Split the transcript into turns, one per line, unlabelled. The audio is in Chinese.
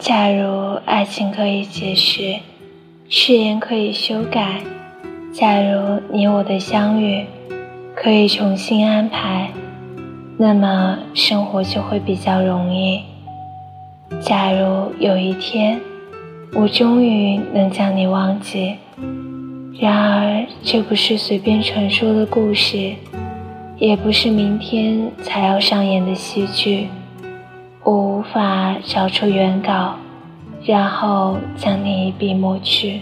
假如爱情可以解释，誓言可以修改，假如你我的相遇可以重新安排，那么生活就会比较容易。假如有一天，我终于能将你忘记，然而这不是随便传说的故事，也不是明天才要上演的戏剧。我无法找出原稿，然后将你一笔抹去。